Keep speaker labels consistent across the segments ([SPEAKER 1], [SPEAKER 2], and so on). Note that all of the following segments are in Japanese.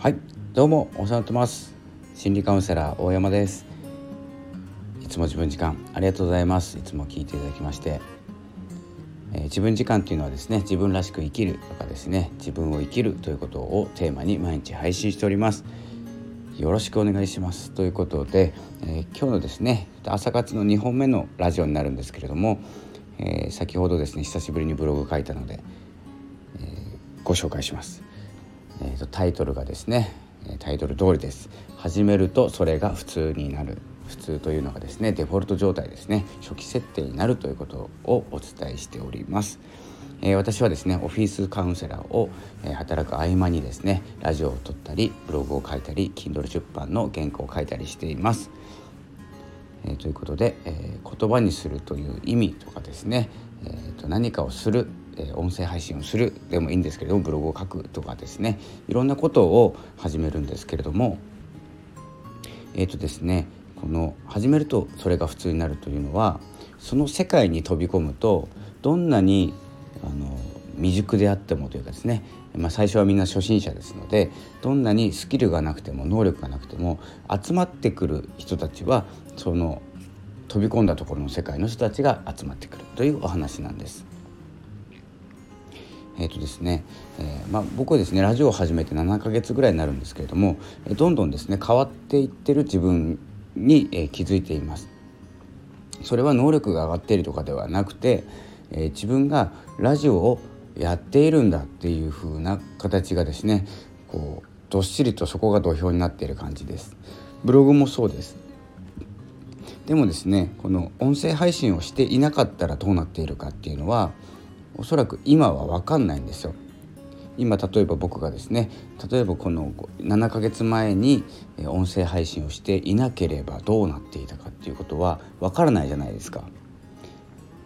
[SPEAKER 1] はいどうもお世話になってます。心理カウンセラー大山です。いつも自分時間ありがとうございます。いつも聞いていただきましてえー、自分時間っていうのはですね自分らしく生きるとかですね自分を生きるということをテーマに毎日配信しております。よろしくお願いします。ということで、えー、今日のですね朝活の2本目のラジオになるんですけれども、えー、先ほどですね久しぶりにブログ書いたので、えご紹介します。えーと、タイトルがですねタイトル通りです。始めるとそれが普通になる。普通というのがですねデフォルト状態ですね。初期設定になるということをお伝えしております、えー、私はですねオフィスカウンセラーを、えー、働く合間にですねラジオを撮ったりブログを書いたり Kindle 出版の原稿を書いたりしています。えー、ということで、え、言葉にするという意味とかですね、えーと何かをするえ音声配信をするでもいいんですけれどもブログを書くとかですねいろんなことを始めるんですけれどもえっ、ー、とですねこの始めるとそれが普通になるというのはその世界に飛び込むとどんなにあの未熟であってもというかですね、まあ、最初はみんな初心者ですのでどんなにスキルがなくても能力がなくても集まってくる人たちはその飛び込んだところの世界の人たちが集まってくるというお話なんです。えーとですねえー、まあ、僕はですねラジオを始めて7ヶ月ぐらいになるんですけれどもどんどんですね変わっていってる自分に、えー、気づいています。それは能力が上がっているとかではなくて、えー、自分がラジオをやっているんだっていう風な形がですねこうどっしりとそこが土俵になっている感じです。ブログもそうです。でもですねこの音声配信をしていなかったらどうなっているかっていうのはおそらく今は分かんないんですよ。今例えば僕がですね例えばこの7ヶ月前に音声配信をしていなければどうなっていたかっていうことは分からないじゃないですか。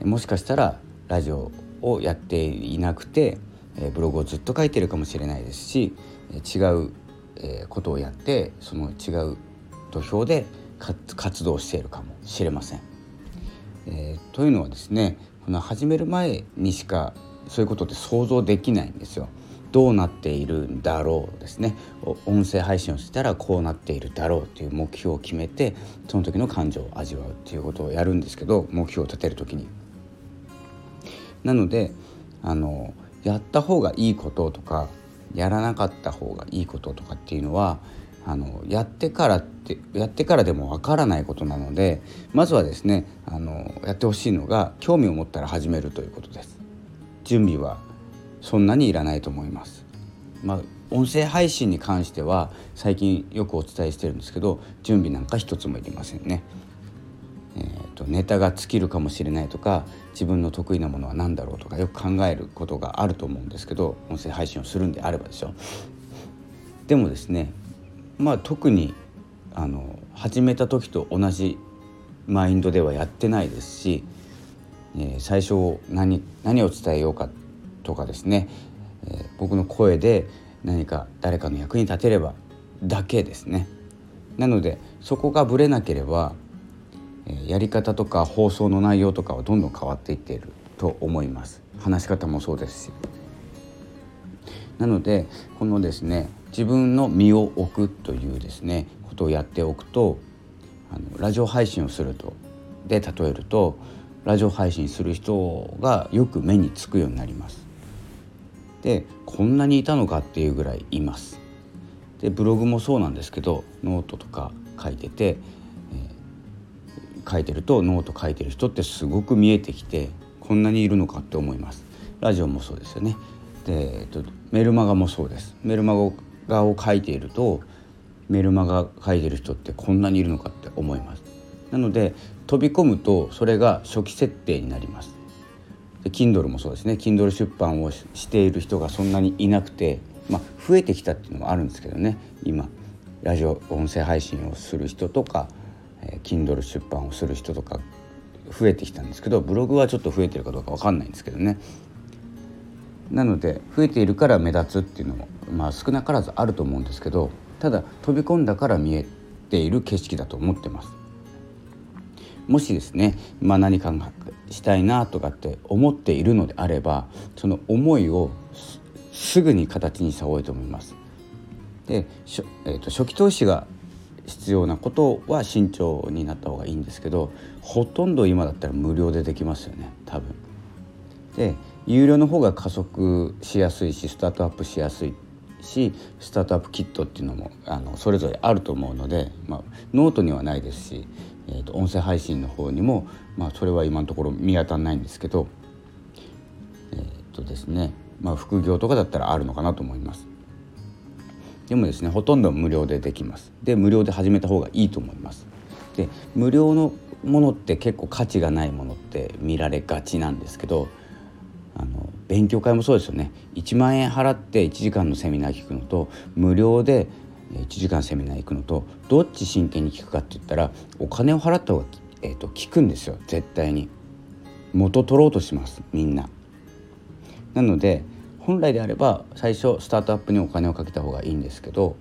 [SPEAKER 1] もしかしたらラジオをやっていなくてブログをずっと書いてるかもしれないですし違うことをやってその違う土俵で活動しているかもしれません。えー、というのはですねこの始める前にしかそういうことって想像できないんですよ。どうなっているんだろうですね音声配信をしたらこうなっているだろうという目標を決めてその時の感情を味わうっていうことをやるんですけど目標を立てる時に。なのであのやった方がいいこととかやらなかった方がいいこととかっていうのはあのやってからってやってからでもわからないことなのでまずはですねあのやってほしいのが興味を持ったら始めるということです。準備はそんなにいらないと思います。まあ音声配信に関しては最近よくお伝えしてるんですけど準備なんか一つもいりませんね。えーと、ネタが尽きるかもしれないとか自分の得意なものは何だろうとかよく考えることがあると思うんですけど音声配信をするんであればでしょ。でもですねまあ特にあの始めた時と同じマインドではやってないですし、えー、最初何何を伝えようかとかですね、えー、僕の声で何か誰かの役に立てればだけですね。なのでそこがぶれなければ、えー、やり方とか放送の内容とかはどんどん変わっていっていると思います。話し方もそうですし。なのでこのですね自分の身を置くというですねことをやっておくとあのラジオ配信をするとで例えるとラジオ配信する人がよく目につくようになります。でこんなにいたのかっていうぐらいいます。でブログもそうなんですけどノートとか書いてて、えー、書いてるとノート書いてる人ってすごく見えてきてこんなにいるのかって思います。ラジオもそうですよね。で、えっと、メルマガもそうです。メルマガを書いているとメルマガ書いてる人ってこんなにいるのかって思います。なので飛び込むとそれが初期設定になります。で Kindle もそうですね。Kindle 出版をしている人がそんなにいなくてまあ増えてきたっていうのもあるんですけどね。今ラジオ音声配信をする人とか、えー、Kindle 出版をする人とか増えてきたんですけどブログはちょっと増えてるかどうか分かんないんですけどね。なので増えているから目立つっていうのもまあ少なからずあると思うんですけどただ飛び込んだから見えている景色だと思ってますもしですね、まあ、何かしたいなとかって思っているのであればその思いをすぐに形にした方がいいと思いますで、えーと、初期投資が必要なことは慎重になった方がいいんですけどほとんど今だったら無料でできますよね多分。で有料の方が加速しやすいしスタートアップしやすいしスタートアップキットっていうのもあのそれぞれあると思うので、まあ、ノートにはないですし、えーと、音声配信の方にも、まあ、それは今のところ見当たらないんですけどえっ、ー、とですね、まあ、副業とかだったらあるのかなと思います。でもですねほとんど無料でできますで無料で始めた方がいいと思いますで無料のものって結構価値がないものって見られがちなんですけどあの勉強会もそうですよね。1万円払って1時間のセミナー聞くのと無料で1時間セミナー行くのとどっち真剣に聞くかって言ったらお金を払った方が、えーと、聞くんですよ。絶対に。元取ろうとしますみんな。なので本来であれば最初スタートアップにお金をかけた方がいいんですけど、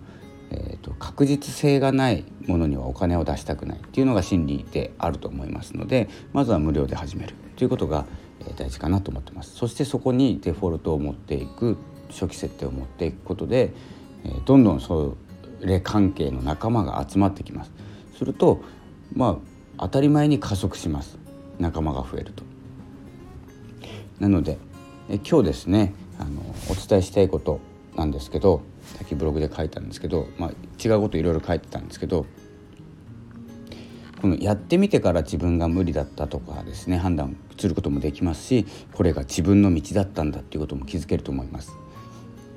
[SPEAKER 1] えーと確実性がないものにはお金を出したくないっていうのが心理であると思いますのでまずは無料で始めるということが大事かなと思ってます。そしてそこにデフォルトを持っていく初期設定を持っていくことでどんどんそれ関係の仲間が集まってきます。するとまあ当たり前に加速します。仲間が増えると。なので今日ですねあのお伝えしたいことなんですけどさっきブログで書いたんですけど、まあ、違うこといろいろ書いてたんですけどこのやってみてから自分が無理だったとかですね判断することもできますしこれが自分の道だったんだっていうことも気づけると思います。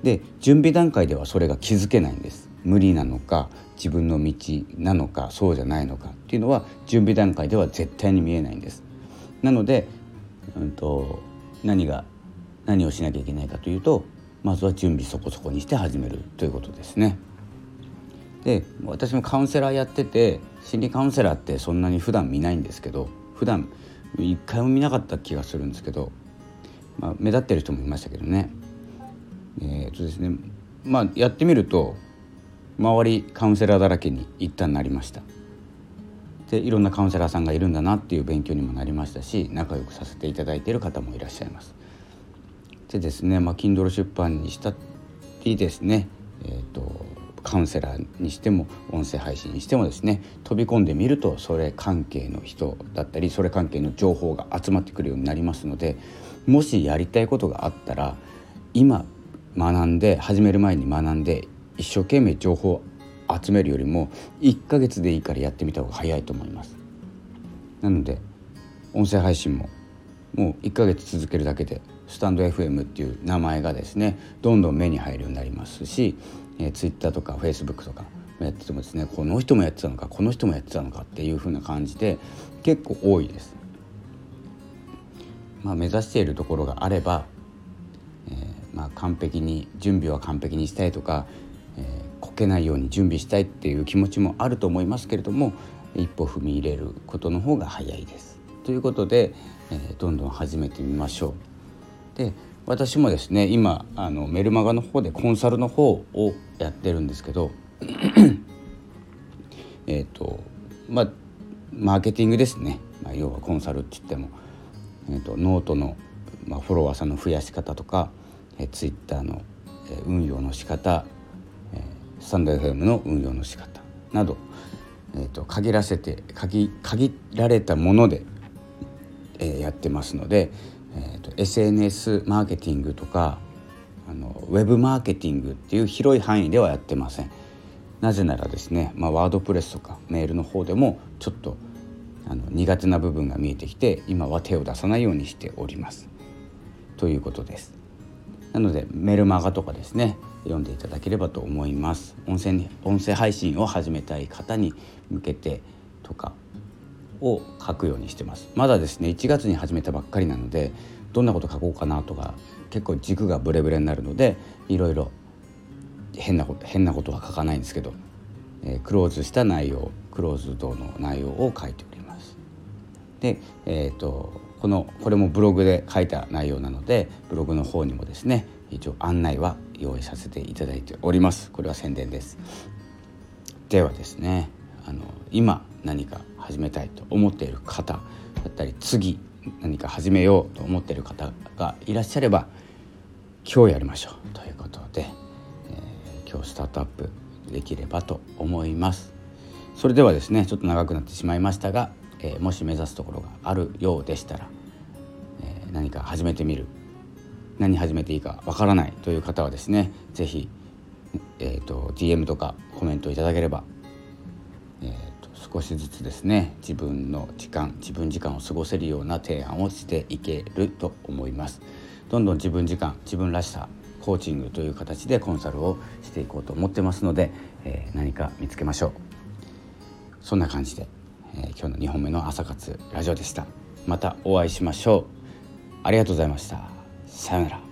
[SPEAKER 1] で準備段階ではそれが気づけないんです無理なのか自分の道なのかそうじゃないのかっていうのは準備段階では絶対に見えないんですなので、うんと、何が何をしなきゃいけないかというとまずは準備そこそこにして始めるということですね。で私もカウンセラーやってて心理カウンセラーってそんなに普段見ないんですけど普段一回も見なかった気がするんですけど、まあ、目立ってる人もいましたけどね。えー、とですね。まあやってみると周りカウンセラーだらけに一旦なりました。でいろんなカウンセラーさんがいるんだなっていう勉強にもなりましたし仲良くさせていただいている方もいらっしゃいます。でですねまあ Kindle 出版にしたりですねえっ、とカウンセラーにしても音声配信にしてもですね飛び込んでみるとそれ関係の人だったりそれ関係の情報が集まってくるようになりますのでもしやりたいことがあったら今学んで始める前に学んで一生懸命情報を集めるよりも1ヶ月でいいからやってみた方が早いと思います。なので音声配信ももう1ヶ月続けるだけでスタンド FM っていう名前がですねどんどん目に入るようになりますし、えー、Twitter とか Facebook とかやっててもですねこの人もやってたのかこの人もやってたのかっていう風な感じで結構多いです。まあ、目指しているところがあれば、えー、まあ、完璧に準備は完璧にしたいとか、えー、こけないように準備したいっていう気持ちもあると思いますけれども一歩踏み入れることの方が早いです。ということで、えー、どんどん始めてみましょう。で私もですね今あのメルマガの方でコンサルの方をやってるんですけど えっとまあマーケティングですね、まあ、要はコンサルって言っても、えーと、ノートの、まあ、フォロワーさんの増やし方とか、えー、ツイッターの、えー、運用の仕方、えー、スタンド FM の運用の仕方など、えーと、限らせて限限られたもので、えー、やってますので、えーと、SNS マーケティングとかあのウェブマーケティングっていう広い範囲ではやってません。なぜならですね、まあ、ワードプレスとかメールの方でもちょっとあの苦手な部分が見えてきて今は手を出さないようにしております。ということです。なのでメルマガとかですね読んでいただければと思います。音声に音声配信を始めたい方に向けてとかを書くようにしてます。まだですね1月に始めたばっかりなのでどんなこと書こうかなとか結構軸がブレブレになるのでいろいろ変なこと変なことは書かないんですけど、えー、クローズした内容クローズドの内容を書いております。で、えーと、このこれもブログで書いた内容なのでブログの方にもですね一応案内は用意させていただいております。これは宣伝です。ではですねあの今何か始めたいと思っている方だったり次何か始めようと思っている方がいらっしゃれば今日やりましょうということで。今日スタートアップできればと思いますそれではですねちょっと長くなってしまいましたが、えー、もし目指すところがあるようでしたら、えー、何か始めてみる何始めていいかわからないという方はですね是非、えーと、DM とかコメントいただければ、少しずつですね自分の時間自分時間を過ごせるような提案をしていけると思います。どんどん自分時間自分らしさコーチングという形でコンサルをしていこうと思ってますので、えー、何か見つけましょう。そんな感じで、えー、今日の2本目の朝活ラジオでした。またお会いしましょう。ありがとうございました。さようなら。